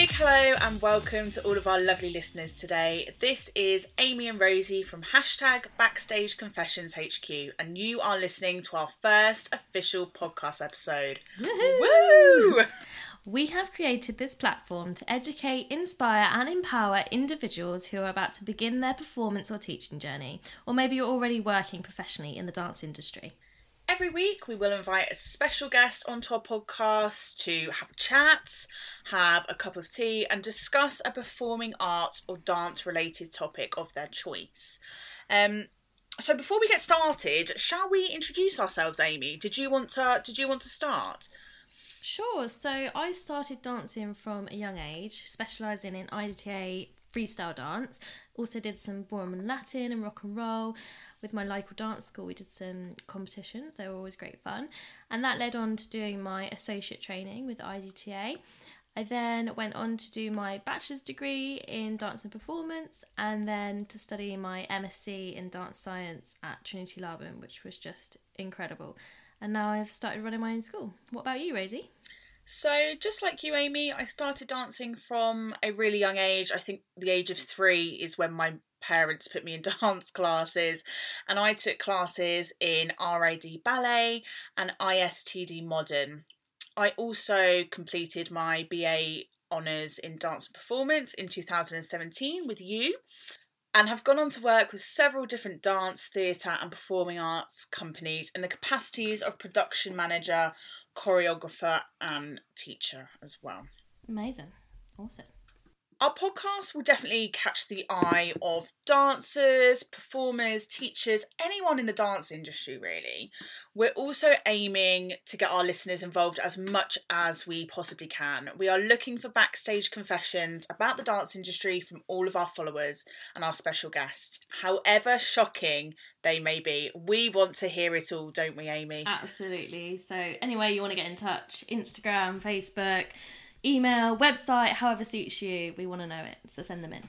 big hello and welcome to all of our lovely listeners today. This is Amy and Rosie from hashtag Backstage Confessions HQ, and you are listening to our first official podcast episode. Woo! We have created this platform to educate, inspire, and empower individuals who are about to begin their performance or teaching journey, or maybe you're already working professionally in the dance industry. Every week, we will invite a special guest onto our podcast to have chats, have a cup of tea, and discuss a performing arts or dance related topic of their choice. Um, so before we get started, shall we introduce ourselves, Amy? Did you want to? Did you want to start? Sure. So I started dancing from a young age, specialising in IDTA freestyle dance. Also did some and Latin and rock and roll with my local dance school, we did some competitions. They were always great fun. And that led on to doing my associate training with IDTA. I then went on to do my bachelor's degree in dance and performance and then to study my MSc in dance science at Trinity Laban, which was just incredible. And now I've started running my own school. What about you, Rosie? So, just like you, Amy, I started dancing from a really young age. I think the age of three is when my parents put me in dance classes, and I took classes in RAD ballet and ISTD modern. I also completed my BA honours in dance performance in 2017 with you and have gone on to work with several different dance, theatre, and performing arts companies in the capacities of production manager, choreographer, and teacher as well. Amazing. Awesome. Our podcast will definitely catch the eye of dancers, performers, teachers, anyone in the dance industry, really. We're also aiming to get our listeners involved as much as we possibly can. We are looking for backstage confessions about the dance industry from all of our followers and our special guests. However shocking they may be, we want to hear it all, don't we, Amy? Absolutely. So, anyway, you want to get in touch Instagram, Facebook email, website, however suits you. We want to know it, so send them in.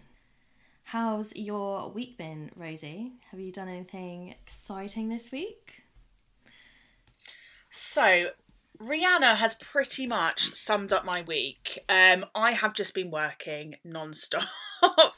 How's your week been, Rosie? Have you done anything exciting this week? So, Rihanna has pretty much summed up my week. Um, I have just been working non-stop. um,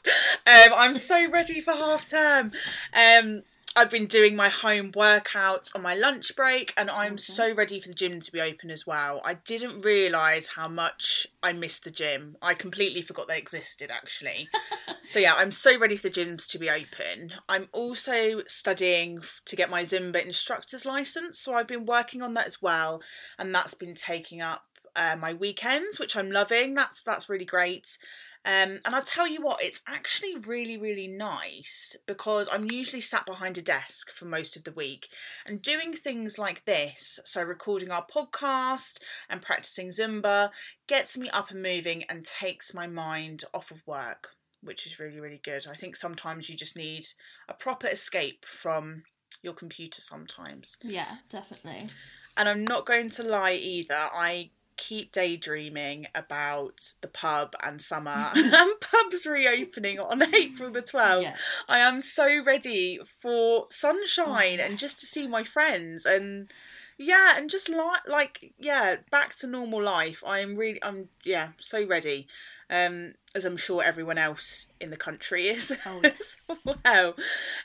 I'm so ready for half term. Um, I've been doing my home workouts on my lunch break, and I'm okay. so ready for the gym to be open as well. I didn't realise how much I missed the gym. I completely forgot they existed actually. so, yeah, I'm so ready for the gyms to be open. I'm also studying to get my Zumba instructor's license, so I've been working on that as well, and that's been taking up uh, my weekends, which I'm loving. That's that's really great. Um, and I'll tell you what, it's actually really, really nice because I'm usually sat behind a desk for most of the week and doing things like this. So, recording our podcast and practicing Zumba gets me up and moving and takes my mind off of work, which is really, really good. I think sometimes you just need a proper escape from your computer sometimes. Yeah, definitely. And I'm not going to lie either. I keep daydreaming about the pub and summer and pubs reopening on April the 12th. Yeah. I am so ready for sunshine oh, and just to see my friends and yeah, and just like like yeah, back to normal life. I'm really I'm yeah, so ready. Um as I'm sure everyone else in the country is oh, yes. well.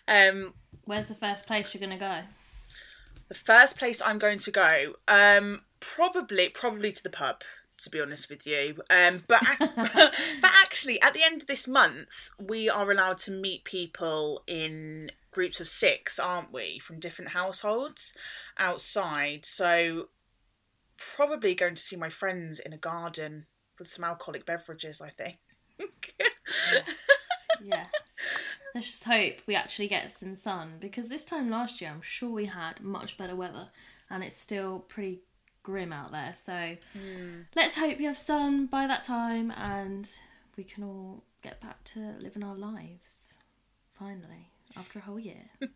Um Where's the first place you're going to go? The first place I'm going to go, um, probably probably to the pub to be honest with you. Um, but but actually, at the end of this month, we are allowed to meet people in groups of six, aren't we, from different households outside. So probably going to see my friends in a garden with some alcoholic beverages. I think. yeah. Let's just hope we actually get some sun because this time last year, I'm sure we had much better weather, and it's still pretty grim out there. So mm. let's hope we have sun by that time and we can all get back to living our lives finally after a whole year.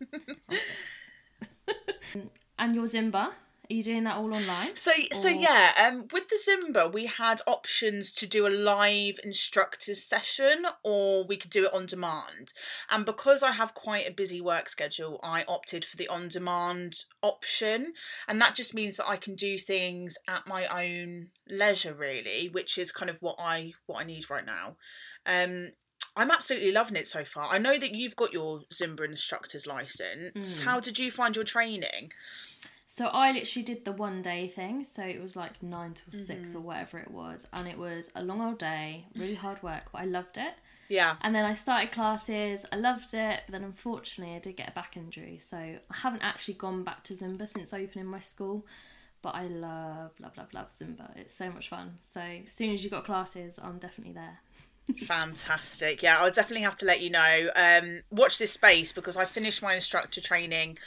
and your Zumba, Are you doing that all online? So so yeah, um, with the Zumba, we had options to do a live instructor session, or we could do it on demand. And because I have quite a busy work schedule, I opted for the on demand option, and that just means that I can do things at my own leisure, really, which is kind of what I what I need right now. Um, I'm absolutely loving it so far. I know that you've got your Zumba instructor's license. Mm. How did you find your training? So I literally did the one day thing. So it was like nine till Mm-hmm. 6 or whatever it was, and it was a long old day, really hard work, but I loved it. Yeah. And then I started classes. I loved it, but then unfortunately I did get a back injury, so I haven't actually gone back to Zumba since opening my school. But I love, love, love, love Zumba. It's so much fun. So as soon as you've got classes, I'm definitely there. Fantastic. Yeah, I'll definitely have to let you know. Um, watch this space because I finished my instructor training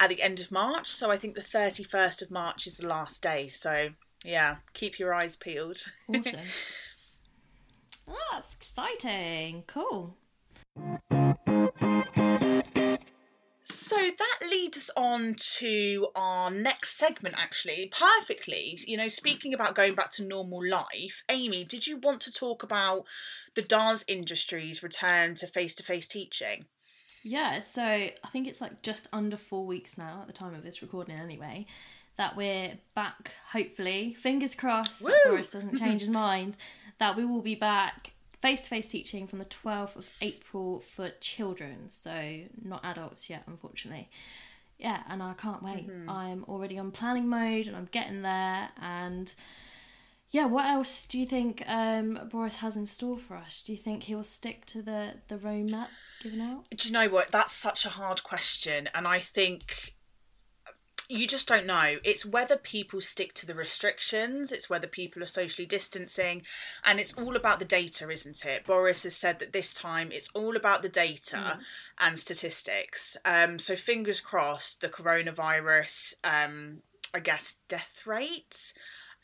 at the end of March. So I think the 31st of March is the last day. So yeah, keep your eyes peeled. Awesome. oh, that's exciting. Cool. So that leads us on to our next segment, actually, perfectly. You know, speaking about going back to normal life, Amy, did you want to talk about the dance industry's return to face to face teaching? Yeah, so I think it's like just under four weeks now at the time of this recording, anyway, that we're back. Hopefully, fingers crossed Woo! that Boris doesn't change his mind. That we will be back face to face teaching from the 12th of April for children, so not adults yet, unfortunately. Yeah, and I can't wait. I'm already on planning mode and I'm getting there. And yeah, what else do you think um, Boris has in store for us? Do you think he'll stick to the, the roadmap given out? Do you know what? That's such a hard question, and I think you just don't know. It's whether people stick to the restrictions, it's whether people are socially distancing, and it's all about the data, isn't it? Boris has said that this time it's all about the data and statistics. Um, so fingers crossed, the coronavirus, um, I guess, death rates.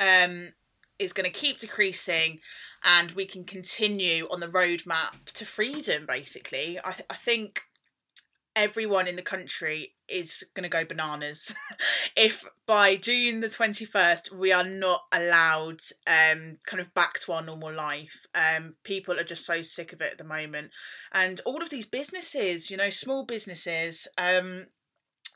Um, is going to keep decreasing and we can continue on the roadmap to freedom basically. I, I think everyone in the country is going to go bananas. If by june the 21st we are not allowed um kind of back to our normal life um people are just so sick of it at the moment. And all of these businesses you know small businesses um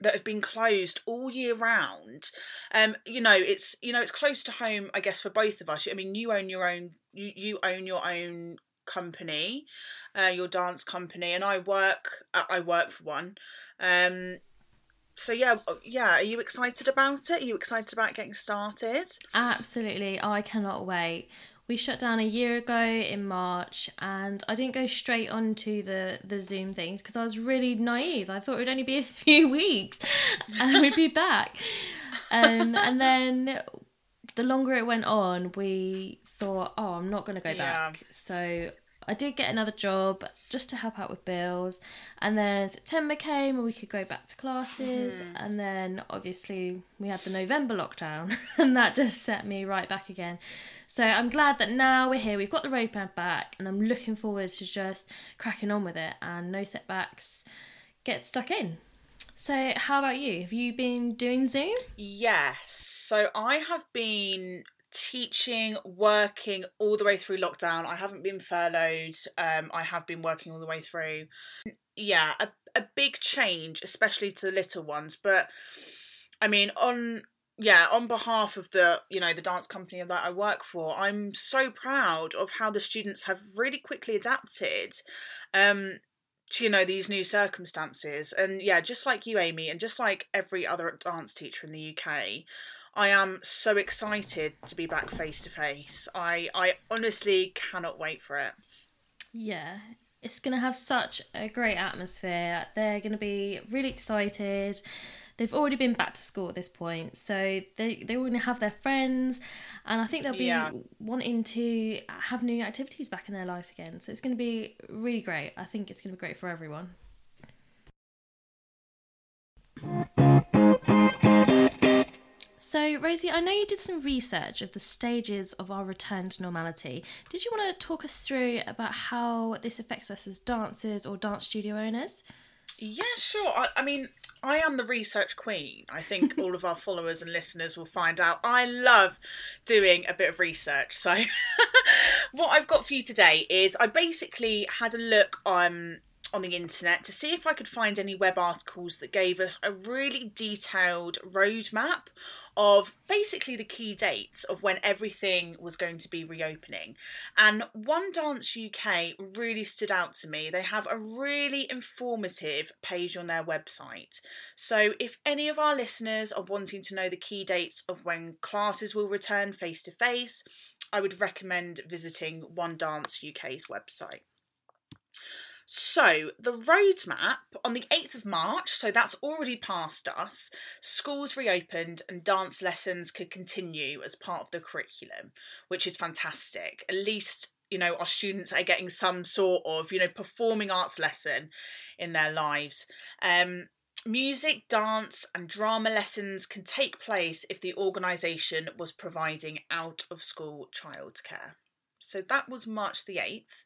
that have been closed all year round. Um you know it's you know it's close to home i guess for both of us. I mean you own your own you you own your own company uh, your dance company and i work uh, i work for one. Um so yeah yeah are you excited about it? Are you excited about getting started? Absolutely, I cannot wait. We shut down a year ago in March, and I didn't go straight onto the the Zoom things because I was really naive. I thought it would only be a few weeks, and we'd be back. Um, and then the longer it went on, we thought, oh, I'm not going to go Yeah. back. So I did get another job just to help out with bills, and then September came and we could go back to classes, and then obviously we had the November lockdown, and that just set me right back again. So I'm glad that now we're here. We've got the roadmap back, and I'm looking forward to just cracking on with it and no setbacks. Get stuck in. So how about you? Have you been doing Zoom? Yes. So I have been teaching, working all the way through lockdown. I haven't been furloughed. Um, I have been working all the way through. Yeah, a, a big change, especially to the little ones. But I mean, on yeah, on behalf of the you know the dance company that I work for, I'm so proud of how the students have really quickly adapted. Um, to you know these new circumstances and yeah just like you amy and just like every other dance teacher in the uk i am so excited to be back face to face i i honestly cannot wait for it Yeah, it's going to have such a great atmosphere. They're going to be really excited. They've already been back to school at this point, so they they're going to have their friends, and I think they'll be Yeah. wanting to have new activities back in their life again. So it's going to be really great. I think it's going to be great for everyone. So, Rosie, I know you did some research of the stages of our return to normality. Did you want to talk us through about how this affects us as dancers or dance studio owners? Yeah, sure. I, I mean, I am the research queen. I think all of our followers and listeners will find out. I love doing a bit of research. So, what I've got for you today is I basically had a look on on the internet to see if I could find any web articles that gave us a really detailed roadmap of basically the key dates of when everything was going to be reopening. And One Dance UK really stood out to me. They have a really informative page on their website. So if any of our listeners are wanting to know the key dates of when classes will return face to face, I would recommend visiting One Dance UK's website. So, the roadmap on the 8th of March, so that's already past us, schools reopened and dance lessons could continue as part of the curriculum, which is fantastic. At least, you know, our students are getting some sort of, you know, performing arts lesson in their lives. Um, music, dance, and drama lessons can take place if the organisation was providing out of school childcare. So that was March the 8th.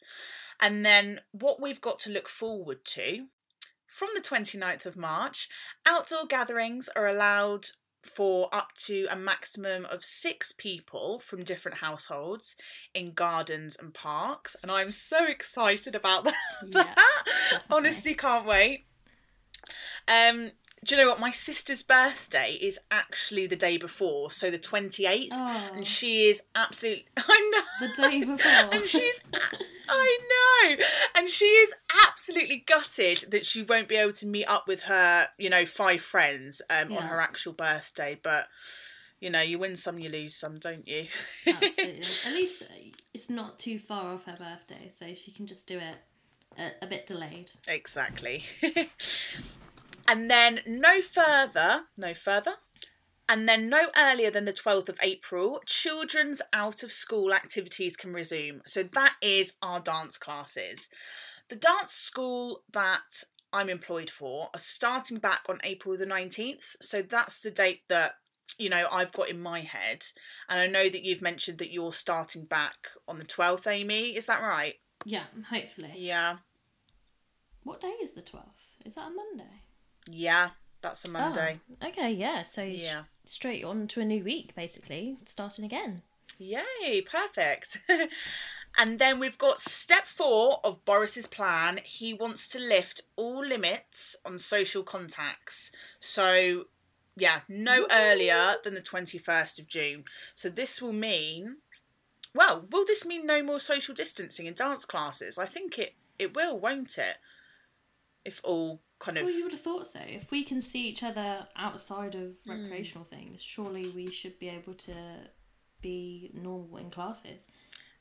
And then what we've got to look forward to from the 29th of March, outdoor gatherings are allowed for up to a maximum of six people from different households in gardens and parks. And I'm so excited about that. Yeah, Honestly, can't wait. Um, do you know what? My sister's birthday is actually the day before, so the 28th. Oh, And she is absolutely. I know. the day before. And she's. I know. And she is absolutely gutted that she won't be able to meet up with her, you know, five friends um, on her actual birthday. But, you know, you win some, you lose some, don't you? Absolutely. At least uh, it's not too far off her birthday, so she can just do it a, a bit delayed. Exactly. and then no further, no further, and then no earlier than the 12th of April, children's out of school activities can resume. So that is our dance classes. The dance school that I'm employed for are starting back on April the 19th. So that's the date that you know I've got in my head. And I know that you've mentioned that you're starting back on the 12th, Amy. Is that right? Yeah, hopefully. Yeah. What day is the 12th? Is that a Monday? Yeah, that's a ah, Monday. Oh, okay, yeah. So sh- Yeah. straight on to a new week, basically, starting again. Yay, perfect. and then we've got step four of Boris's plan. He wants to lift all limits on social contacts. So, yeah, no Woo. earlier than the 21st of June. So, this will mean, well, will this mean no more social distancing in dance classes? I think it, it will, won't it? If all kind of. Well, you would have thought so. If we can see each other outside of Hmm. recreational things, surely we should be able to be normal in classes.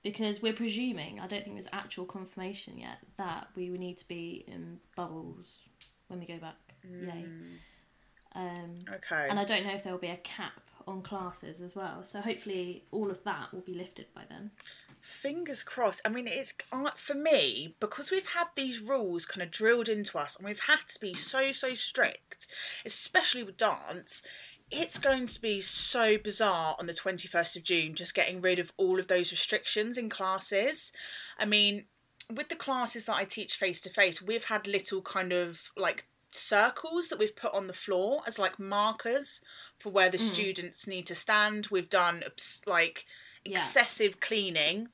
Because we're presuming, I don't think there's actual confirmation yet, that we would need to be in bubbles when we go back. Yay. Um, Okay. and I don't know if there will be a cap on classes as well. So hopefully all of that will be lifted by then. Fingers crossed. I mean, it's uh, for me because we've had these rules kind of drilled into us, and we've had to be so so strict, especially with dance. It's going to be so bizarre on the twenty first of June, just getting rid of all of those restrictions in classes. I mean, with the classes that I teach face to face, we've had little kind of like circles that we've put on the floor as like markers for where the students need to stand. We've done like. Excessive cleaning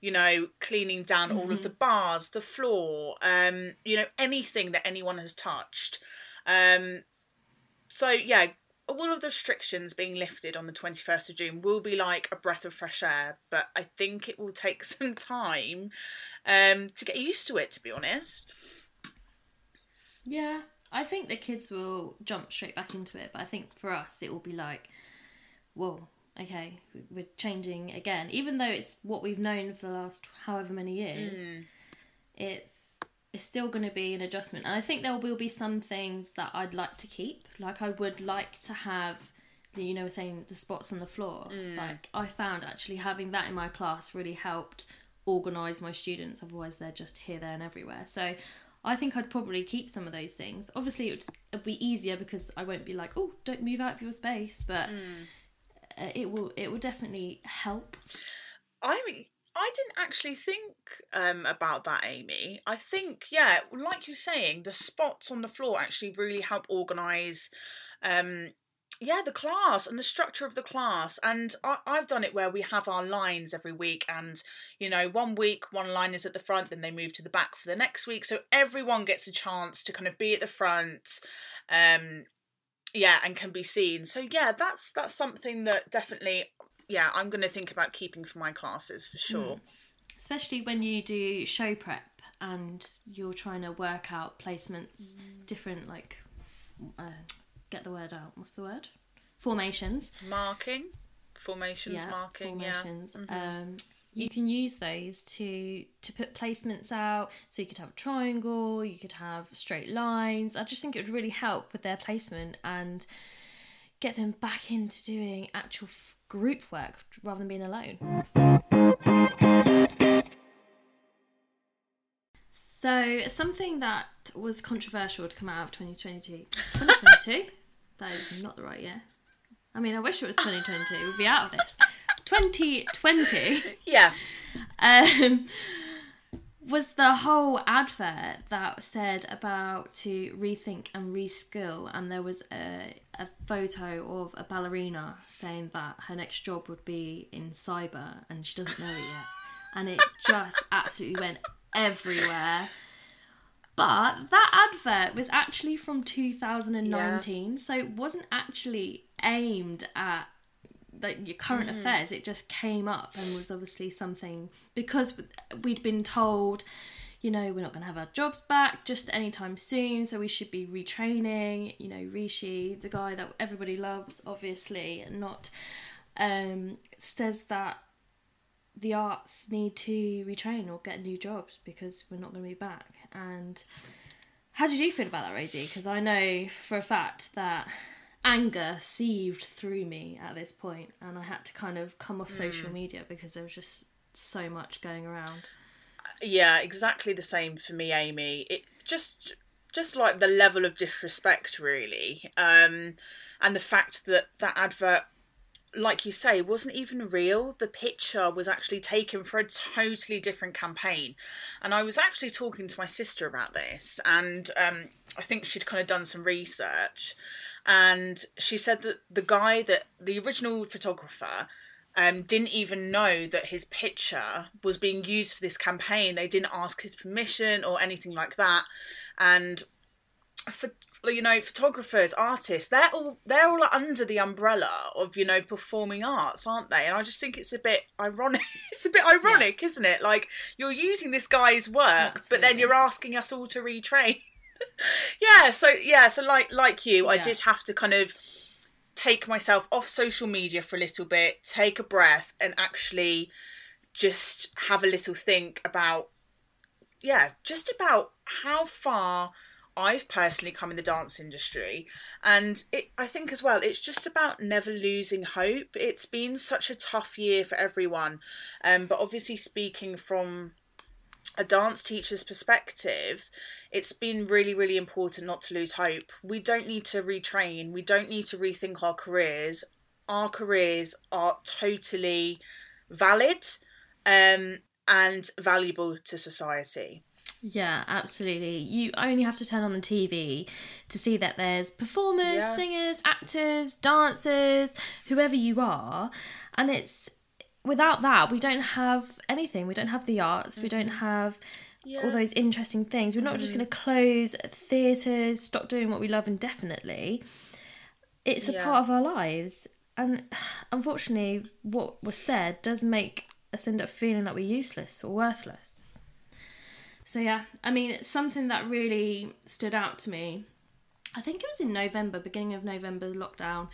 you know cleaning down all of the barres the floor um you know anything that anyone has touched. Um so yeah all of the restrictions being lifted on the 21st of June will be like a breath of fresh air but I think it will take some time um to get used to it to be honest. Yeah, I think the kids will jump straight back into it, but I think for us it will be like, whoa, okay, we're changing again. Even though it's what we've known for the last however many years, it's it's still going to be an adjustment. And I think there will be some things that I'd like to keep. Like I would like to have, the, you know, we're saying the spots on the floor. Like I found actually having that in my class really helped organise my students. Otherwise, they're just here, there, and everywhere. So I think I'd probably keep some of those things. Obviously, it would it'd be easier because I won't be like, oh, don't move out of your space. But uh, it will it will definitely help. I mean, I didn't actually think um, about that, Amy. I think, yeah, like you're saying, the spots on the floor actually really help organise um, yeah the class and the structure of the class and I, i've done it where we have our lines every week and you know one week one line is at the front then they move to the back for the next week so everyone gets a chance to kind of be at the front um yeah and can be seen so yeah that's that's something that definitely yeah i'm going to think about keeping for my classes for sure mm. especially when you do show prep and you're trying to work out placements mm. different like uh, get the word out. What's the word? Formations. Marking. Formations, yeah, marking. Formations. Yeah. Mm-hmm. Um, you can use those to to put placements out. So you could have a triangle, you could have straight lines. I just think it would really help with their placement and get them back into doing actual f- group work rather than being alone. So something that was controversial to come out of 2022. 2022? That is not the right year. I mean, I wish it was 2022. We'd be out of this. 2020. Yeah. Um, was the whole advert that said about to rethink and reskill, and there was a, a photo of a ballerina saying that her next job would be in cyber, and she doesn't know it yet. And it just absolutely went everywhere. But that advert was actually from 2019, yeah. so it wasn't actually aimed at like your current mm. affairs. It just came up and was obviously something because we'd been told, you know, we're not going to have our jobs back just anytime soon, so we should be retraining. You know, Rishi, the guy that everybody loves, obviously, and not um, says that the arts need to retrain or get new jobs because we're not going to be back. And how did you feel about that, Rosie? Because I know for a fact that anger sieved through me at this point, and I had to kind of come off social mm. media because there was just so much going around. Yeah, exactly the same for me, Amy. It just just like the level of disrespect, really, um, and the fact that that advert like you say, wasn't even real. The picture was actually taken for a totally different campaign. And I was actually talking to my sister about this, and um, I think she'd kind of done some research. And she said that the guy that the original photographer um, didn't even know that his picture was being used for this campaign. They didn't ask his permission or anything like that. And for you know photographers artists they're all they're all under the umbrella of you know performing arts aren't they and i just think it's a bit ironic it's a bit ironic yeah. isn't it like you're using this guy's work Absolutely. but then you're asking us all to retrain yeah so yeah so like like you yeah. i did have to kind of take myself off social media for a little bit take a breath and actually just have a little think about yeah just about how far I've personally come in the dance industry, and it, I think as well, it's just about never losing hope. It's been such a tough year for everyone, um, but obviously, speaking from a dance teacher's perspective, it's been really, really important not to lose hope. We don't need to retrain, we don't need to rethink our careers. Our careers are totally valid um, and valuable to society. Yeah, absolutely. You only have to turn on the TV to see that there's performers, yeah. singers, actors, dancers, whoever you are. And it's without that, we don't have anything. We don't have the arts, mm-hmm. we don't mm-hmm. have yeah. all those interesting things. We're not mm-hmm. just going to close theatres, stop doing what we love indefinitely. It's a yeah. part of our lives. And unfortunately, what was said does make us end up feeling like we're useless or worthless. So yeah, I mean, something that really stood out to me. I think it was in November, beginning of November lockdown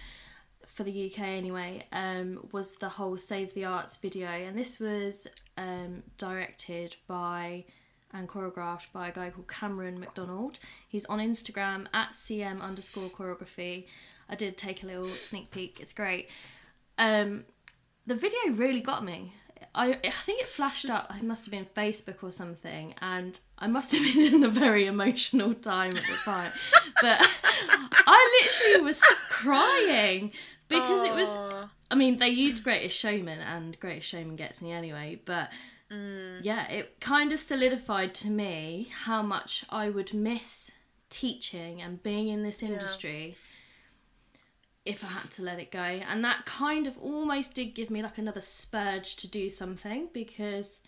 for the UK anyway, um, was the whole Save the Arts video, and this was um, directed by and choreographed by a guy called Cameron McDonald. He's on Instagram at cm underscore choreography. I did take a little sneak peek. It's great. Um, the video really got me. I, I think it flashed up. It must have been Facebook or something, and I must have been in a very emotional time at the time. but I literally was crying because it was I mean, they used Greatest Showman, and Greatest Showman gets me anyway. But Mm. yeah, it kind of solidified to me how much I would miss teaching and being in this industry if I had to let it go. And that kind of almost did give me like another spurge to do something because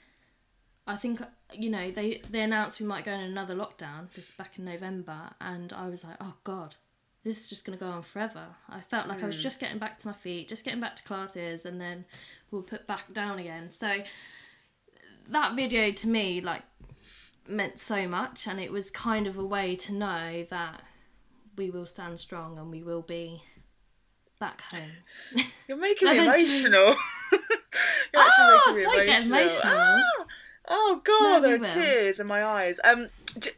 I think you know they they announced we might go in another lockdown this back in November, and I was like, oh god. This is just going to go on forever. I felt like I was just getting back to my feet, just getting back to classes, and then we'll put back down again. So that video to me like meant so much and it was kind of a way to know that we will stand strong and we will be back home. You're making me emotional. You're Oh, making me don't get emotional. Ah! Oh god, No, there are will. tears in my eyes. Um,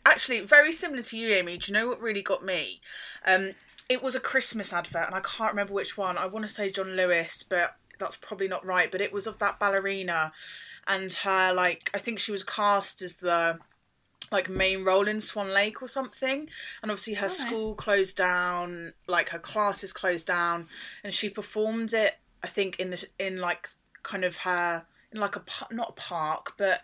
actually, very similar to you, Amy. Do you know what really got me? Um, it was a Christmas advert, and I can't remember which one. I want to say John Lewis, but that's probably not right. But it was of that ballerina, and her like I think she was cast as the like main role in Swan Lake or something. And obviously her school closed down, like her classes closed down, and she performed it. I think in the in like kind of her in like a not a park, but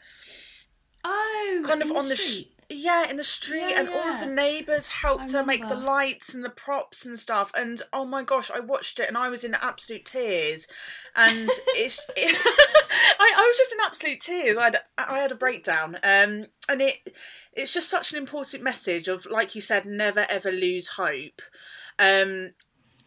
Oh, kind of on the sh- street. Yeah in the street, Yeah, and all of the neighbours helped her make the lights and the props and stuff. And oh my gosh, I watched it and I was in absolute tears. And it's I, I was just in absolute tears. I had I had a breakdown. Um, and it it's just such an important message of like you said, never ever lose hope. Um,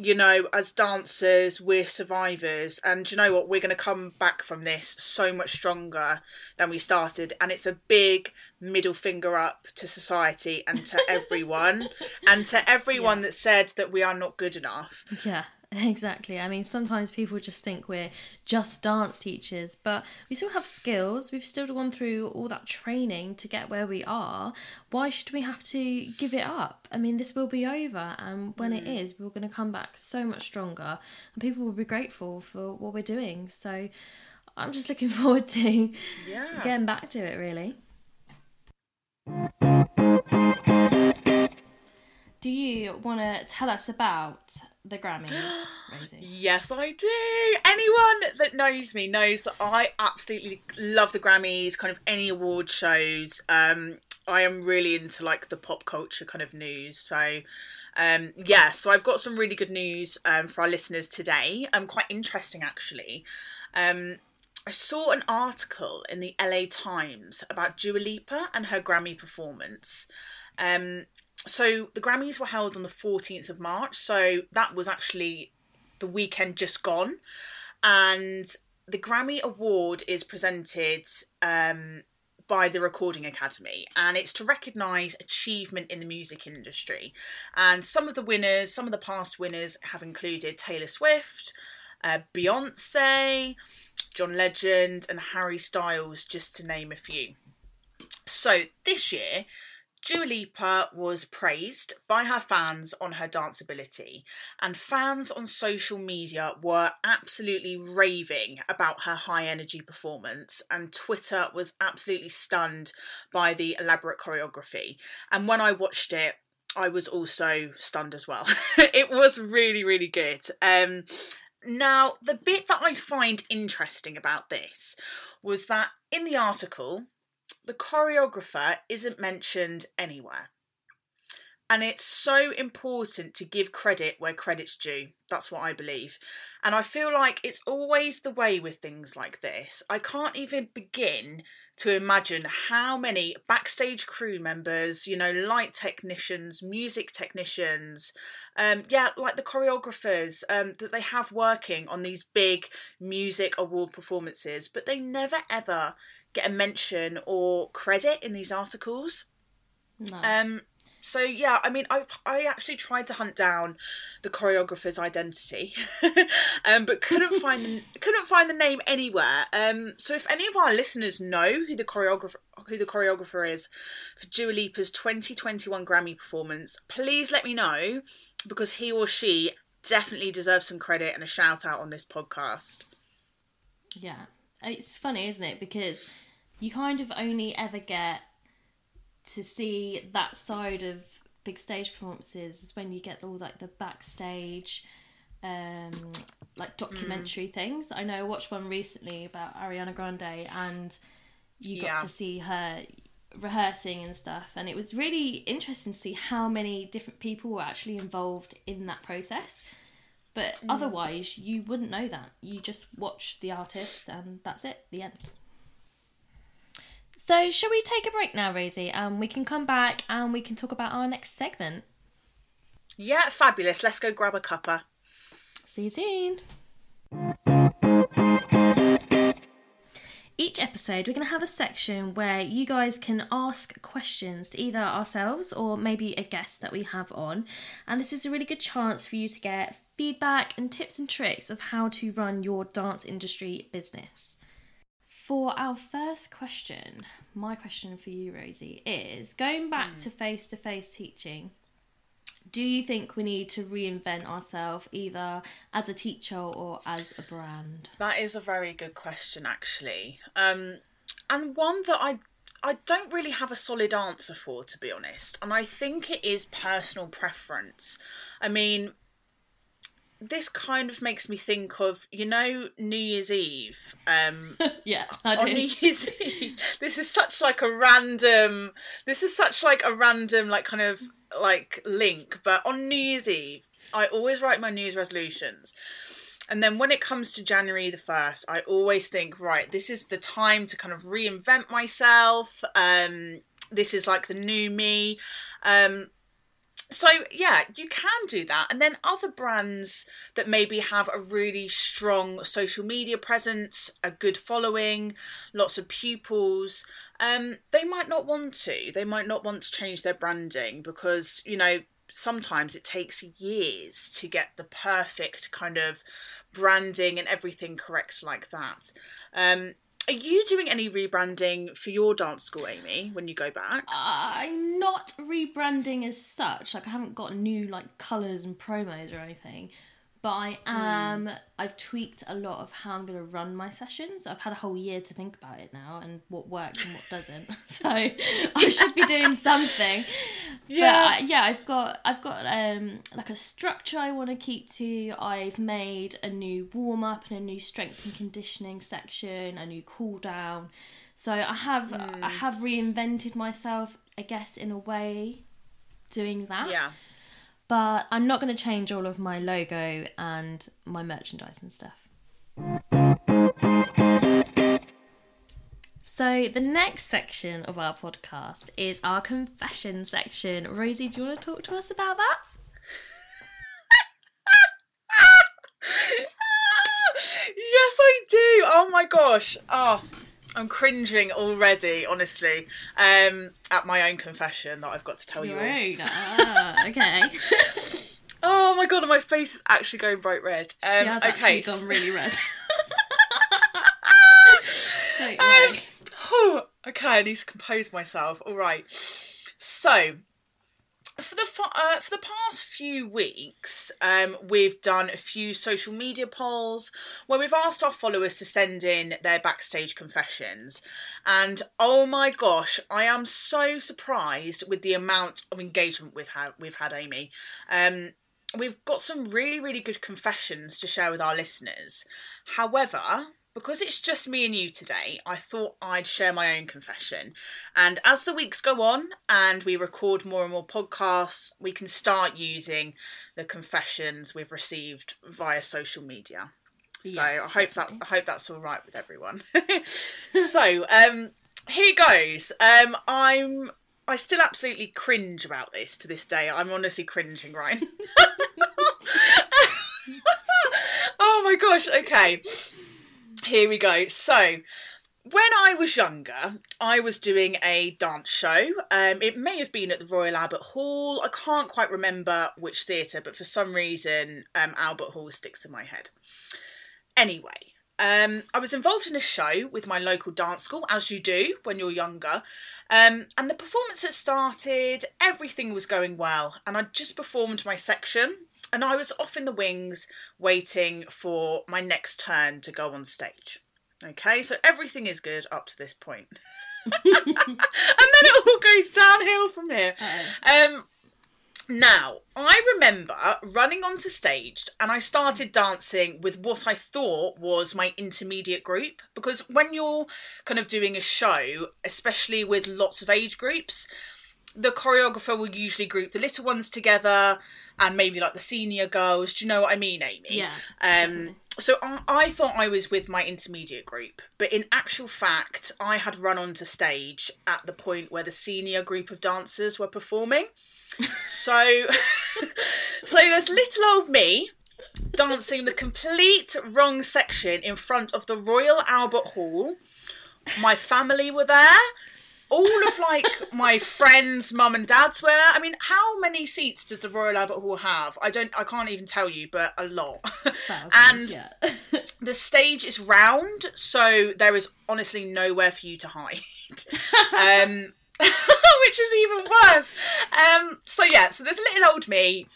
you know, as dancers, we're survivors, and you know what? We're going to come back from this so much stronger than we started, and it's a big middle finger up to society and to everyone, and to everyone that said that we are not good enough. Yeah, exactly. I mean, sometimes people just think we're just dance teachers, but we still have skills. We've still gone through all that training to get where we are. Why should we have to give it up? I mean, this will be over, and when it mm. is, we're going to come back so much stronger, and people will be grateful for what we're doing. So, I'm just looking forward to Yeah. getting back to it, really. Do you want to tell us about the Grammys, Yes, I do. Anyone that knows me knows that I absolutely love the Grammys, kind of any award shows. Um, I am really into like the pop culture kind of news. So, um, yeah, so I've got some really good news um, for our listeners today. Um, quite interesting actually. Um, I saw an article in the LA Times about Dua Lipa and her Grammy performance. Um, so the Grammys were held on the 14th of March, so that was actually the weekend just gone. And the Grammy Award is presented um, by the Recording Academy, and it's to recognise achievement in the music industry. And some of the winners, some of the past winners, have included Taylor Swift, uh, Beyonce, John Legend, and Harry Styles, just to name a few. So this year, Dua Lipa was praised by her fans on her dance ability, and fans on social media were absolutely raving about her high energy performance, and Twitter was absolutely stunned by the elaborate choreography. And when I watched it, I was also stunned as well. it was really, really good. Um, now, the bit that I find interesting about this was that in the article, the choreographer isn't mentioned anywhere. And it's so important to give credit where credit's due. That's what I believe. And I feel like it's always the way with things like this. I can't even begin to imagine how many backstage crew members, you know, light technicians, music technicians, um, yeah, like the choreographers um, that they have working on these big music award performances, but they never ever get a mention or credit in these articles. No. Um, so yeah, I mean, I I actually tried to hunt down the choreographer's identity, um, but couldn't find the, couldn't find the name anywhere. Um, so if any of our listeners know who the choreographer who the choreographer is for Dua Lipa's 2021 Grammy performance, please let me know because he or she definitely deserves some credit and a shout out on this podcast. Yeah. It's funny, isn't it? Because you kind of only ever get to see that side of big stage performances is when you get all like the backstage um, like documentary things. I know I watched one recently about Ariana Grande, and you got Yeah. to see her rehearsing and stuff, and it was really interesting to see how many different people were actually involved in that process. But otherwise, you wouldn't know that. You just watch the artist, and that's it. The end. So, shall we take a break now, Rosie, and we can come back and we can talk about our next segment. Yeah, fabulous. Let's go grab a cuppa. See you soon. Each episode, we're going to have a section where you guys can ask questions to either ourselves or maybe a guest that we have on. And this is a really good chance for you to get feedback and tips and tricks of how to run your dance industry business. For our first question, my question for you, Rosie, is going back to face to face teaching, do you think we need to reinvent ourselves either as a teacher or as a brand? That is a very good question, actually, um, and one that I I don't really have a solid answer for, to be honest. And I think it is personal preference. I mean, this kind of makes me think of you know New Year's Eve. Um, Yeah, I on. New Year's Eve. This is such like a random. This is such like a random like kind of like link. But on New Year's Eve, I always write my New Year's resolutions. And then when it comes to January the 1st, I always think, right, this is the time to kind of reinvent myself. Um, this is like the new me. Um, so yeah, you can do that. And then other brands that maybe have a really strong social media presence, a good following, lots of pupils, um, they might not want to. They might not want to change their branding because, you know, sometimes it takes years to get the perfect kind of branding and everything correct like that. Um, are you doing any rebranding for your dance school, Amy, when you go back? I'm not rebranding as such. Like I haven't got new like colours and promos or anything. But I am. I've tweaked a lot of how I'm going to run my sessions. I've had a whole year to think about it now and what works and what doesn't. So I should be doing something. Yeah. But uh, yeah, I've got I've got um like a structure I want to keep to. I've made a new warm up and a new strength and conditioning section, a new cool down. So I have I have reinvented myself, I guess, in a way, doing that. Yeah. But I'm not going to change all of my logo and my merchandise and stuff. So the next section of our podcast is our confession section. Rosie, do you want to talk to us about that? yes, I do. Oh my gosh. Oh, I'm cringing already, honestly, um, at my own confession that I've got to tell you. Right. Ah, okay. Oh my god, my face is actually going bright red. Um, she has okay. actually gone really red. Don't Um, okay, I need to compose myself. All right. So, for the uh, for the past few weeks, um, we've done a few social media polls where we've asked our followers to send in their backstage confessions, and oh my gosh, I am so surprised with the amount of engagement we've had. We've had Amy. Um, we've got some really really good confessions to share with our listeners. However, because it's just me and you today, I thought I'd share my own confession. And as the weeks go on and we record more and more podcasts, we can start using the confessions we've received via social media. So Yeah, I hope that. I hope that's all right with everyone. so um, here goes. Um, I'm I still absolutely cringe about this to this day. I'm honestly cringing right. oh my gosh. Okay. Here we go. So, when I was younger, I was doing a dance show. Um, it may have been at the Royal Albert Hall. I can't quite remember which theatre, but for some reason, um, Albert Hall sticks in my head. Anyway, um, I was involved in a show with my local dance school, as you do when you're younger. Um, and the performance had started, everything was going well, and I'd just performed my section, and I was off in the wings waiting for my next turn to go on stage. Okay, so everything is good up to this point. and then it all goes downhill from here. Um, Now, I remember running onto stage and I started dancing with what I thought was my intermediate group because when you're kind of doing a show, especially with lots of age groups, the choreographer will usually group the little ones together and maybe like the senior girls. Do you know what I mean, Amy? Yeah. Um, so I, I thought I was with my intermediate group, but in actual fact, I had run onto stage at the point where the senior group of dancers were performing. So, so there's little old me dancing the complete wrong section in front of the Royal Albert Hall. My family were there. All of like my friends, mum and dad's were. I mean, how many seats does the Royal Albert Hall have? I don't. I can't even tell you, but a lot. Thousands, and the stage is round, so there is honestly nowhere for you to hide. um, which is even worse. Um, so yeah, so there's little old me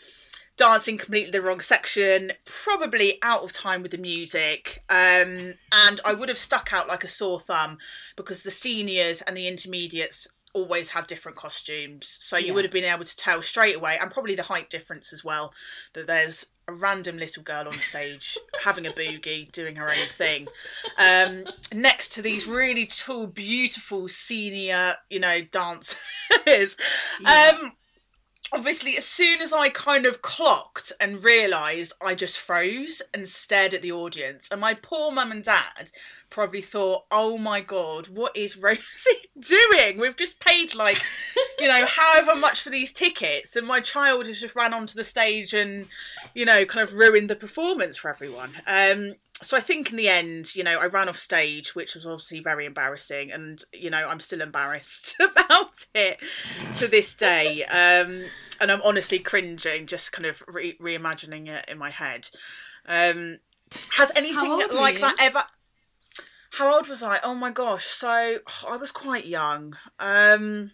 dancing completely the wrong section, probably out of time with the music, um, and I would have stuck out like a sore thumb because the seniors and the intermediates always have different costumes, so you Yeah. would have been able to tell straight away, and probably the height difference as well, that there's a random little girl on stage having a boogie, doing her own thing, um, next to these really tall, beautiful senior, you know, dancers. Yeah. Um, obviously, as soon as I kind of clocked and realised, I just froze and stared at the audience. And my poor mum and dad probably thought, oh my god, what is Rosie doing? We've just paid like, you know, however much for these tickets, and my child has just ran onto the stage and, you know, kind of ruined the performance for everyone. Um, so I think in the end, you know, I ran off stage, which was obviously very embarrassing, and you know, I'm still embarrassed about it to this day. Um, and I'm honestly cringing, just kind of re- reimagining it in my head. Um, has anything like that ever? How old was I? Oh my gosh! So I was quite young. Um,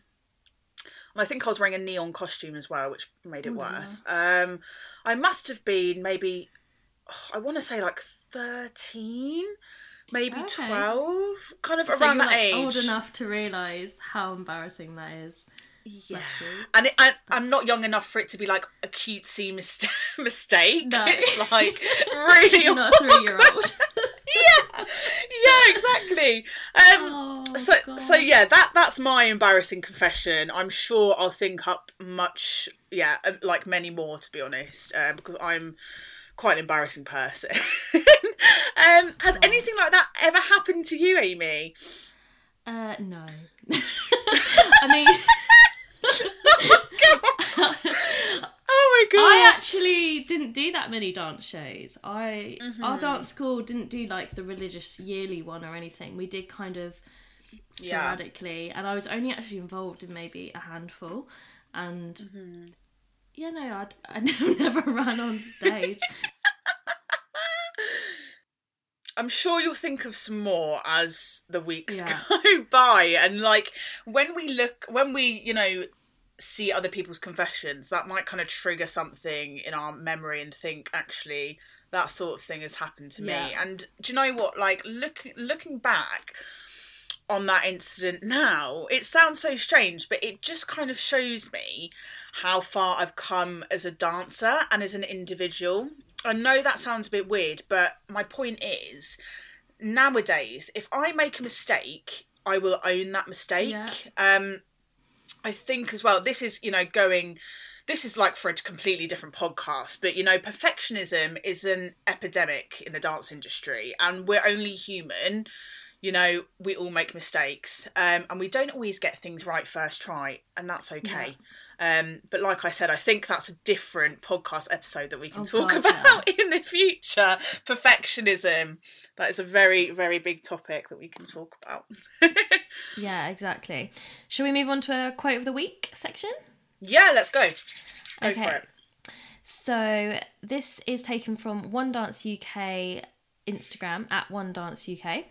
and I think I was wearing a neon costume as well, which made it la. worse. Um, I must have been maybe, I want to say like thirteen, maybe Okay. twelve, kind of So around that like, age. old enough to realise how embarrassing that is. Yeah, and it, I, I'm not young enough for it to be like a cutesy mis- mistake. No. It's like really not a three year old. yeah, yeah, exactly. Um, oh, so God. so yeah, that that's my embarrassing confession. I'm sure I'll think up much, yeah, uh, like many more to be honest, uh, because I'm quite an embarrassing person. um, has anything like that ever happened to you, Amy? Uh, no. I mean, Oh my god! I actually didn't do that many dance shows. I our Mhm. dance school didn't do like the religious yearly one or anything. We did kind of Yeah. sporadically, and I was only actually involved in maybe a handful. And Mm-hmm. yeah, no, I I never ran on stage. I'm sure you'll think of some more as the weeks Yeah. go by. And like when we look, when we, you know, see other people's confessions, that might kind of trigger something in our memory and think, actually, that sort of thing has happened to me. And do you know what? Like look, looking back on that incident now, it sounds so strange, but it just kind of shows me how far I've come as a dancer and as an individual. I know that sounds a bit weird, but my point is nowadays, if I make a mistake, I will own that mistake. Yeah. Um, I think as well, this is, you know, going. This is like for a completely different podcast, but you know, perfectionism is an epidemic in the dance industry, and we're only human. You know, we all make mistakes, um, and we don't always get things right first try, and that's okay. Um, but like I said, I think that's a different podcast episode that we can Oh, talk God, about in the future. Perfectionism. That is a very, very big topic that we can talk about. yeah, exactly. Shall we move on to a quote of the week section? yeah, let's go. Go Okay. for it. So this is taken from One Dance UK Instagram at One Dance UK,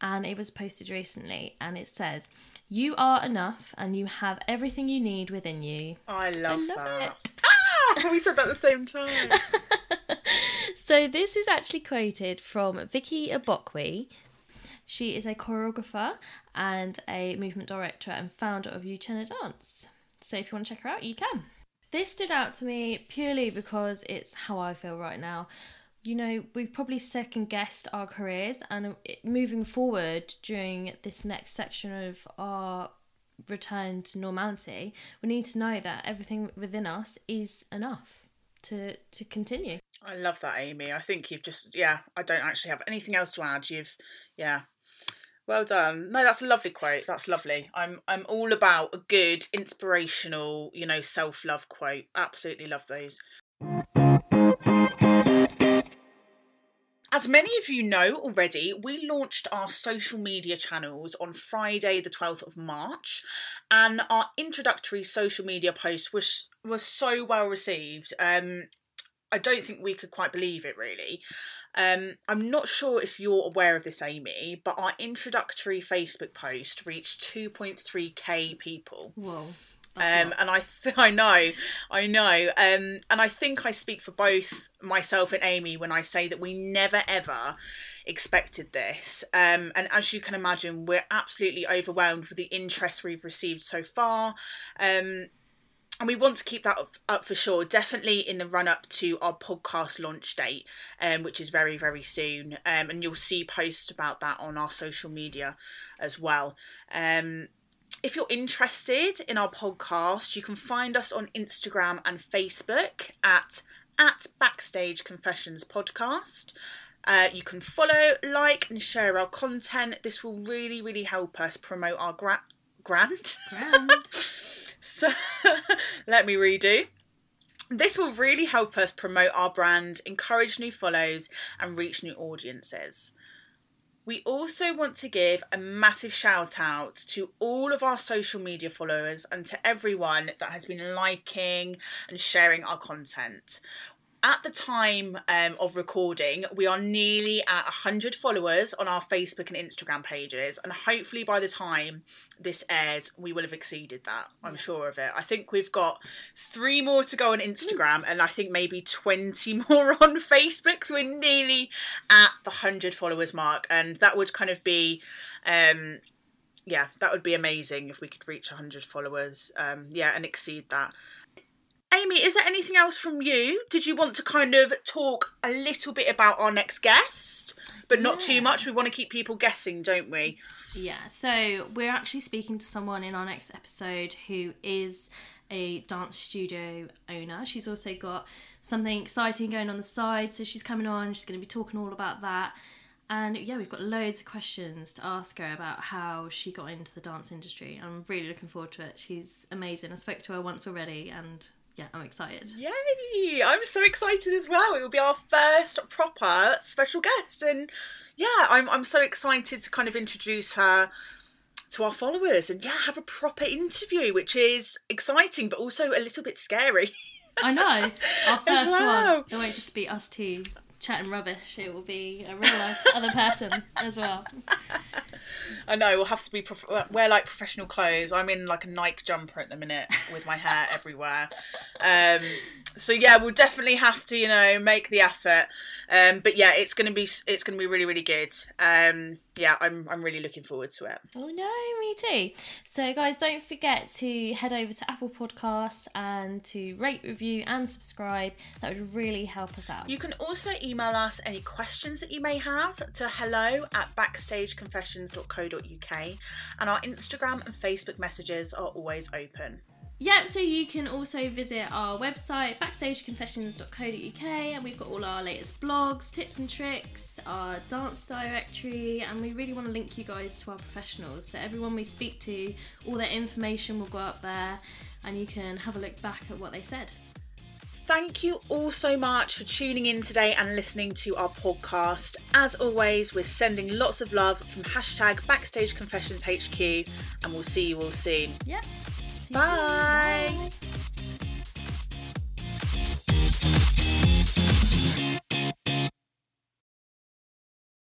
and it was posted recently. And it says, "You are enough, and you have everything you need within you." I love, love that. it. Ah, we said that at the same time. So this is actually quoted from Vicki Igbokwe. She is a choreographer and a movement director and founder of Uchenna Dance. So if you want to check her out, you can. This stood out to me purely because it's how I feel right now. You know, we've probably second guessed our careers, and uh, moving forward during this next section of our return to normality, we need to know that everything within us is enough to to continue. I love that, Amy. I think you've just yeah. I don't actually have anything else to add. You've yeah. Well done. No, that's a lovely quote. That's lovely. I'm I'm all about a good, inspirational, you know, self love quote. Absolutely love those. As many of you know already, we launched our social media channels on Friday, the 12th of March, and our introductory social media post was was so well received. Um, I don't think we could quite believe it really. Um, I'm not sure if you're aware of this, Amy, but our introductory Facebook post reached 2.3k people. Whoa. Um, and I, th- I know, I know, um, and I think I speak for both myself and Amy when I say that we never ever expected this. Um, and as you can imagine, we're absolutely overwhelmed with the interest we've received so far. Um, and we want to keep that up, up, for sure. Definitely in the run up to our podcast launch date um, which is very very soon. Um, and you'll see posts about that on our social media as well. Um, if you're interested in our podcast, you can find us on Instagram and Facebook at at Backstage Confessions Podcast. Uh, you can follow, like, and share our content. This will really, really help us promote our gra- grant. Grand. so, let me redo. This will really help us promote our brand, encourage new follows, and reach new audiences. We also want to give a massive shout out to all of our social media followers and to everyone that has been liking and sharing our content at the time um, of recording, we are nearly at 100 followers on our Facebook and Instagram pages, and hopefully by the time this airs, we will have exceeded that. I'm sure of it. I think we've got three more to go on Instagram, and I think maybe 20 more on Facebook, so we're nearly at the 100 followers mark, and that would kind of be. Um, yeah, that would be amazing if we could reach 100 followers. Um, yeah, and exceed that. Amy, is there anything else from you? Did you want to kind of talk a little bit about our next guest, but not Yeah. too much? We want to keep people guessing, don't we? Yeah, so we're actually speaking to someone in our next episode who is a dance studio owner. She's also got something exciting going on the side, so she's coming on. She's going to be talking all about that. And yeah, we've got loads of questions to ask her about how she got into the dance industry. I'm really looking forward to it. She's amazing. I spoke to her once already, and yeah, I'm excited. Yay! I'm so excited as well. It will be our first proper special guest, and yeah, I'm I'm so excited to kind of introduce her to our followers and yeah, have a proper interview, which is exciting but also a little bit scary. I know. Our first well. one. It won't just be us two chatting rubbish. It will be a real life other person as well. I know we'll have to be prof- wear like professional clothes. I'm in like a Nike jumper at the minute with my hair everywhere. Um, so yeah, we'll definitely have to you know make the effort. Um, but yeah, it's gonna be it's gonna be really really good. Um, yeah, I'm I'm really looking forward to it. Oh no, me too. So, guys, don't forget to head over to Apple Podcasts and to rate, review, and subscribe. That would really help us out. You can also email us any questions that you may have to hello at and our Instagram and Facebook messages are always open. Yep, so you can also visit our website, backstageconfessions.co.uk, and we've got all our latest blogs, tips and tricks, our dance directory, and we really want to link you guys to our professionals. So, everyone we speak to, all their information will go up there, and you can have a look back at what they said. Thank you all so much for tuning in today and listening to our podcast. As always, we're sending lots of love from hashtag Backstage Confessions HQ, and we'll see you all soon. Yep. Bye. Bye.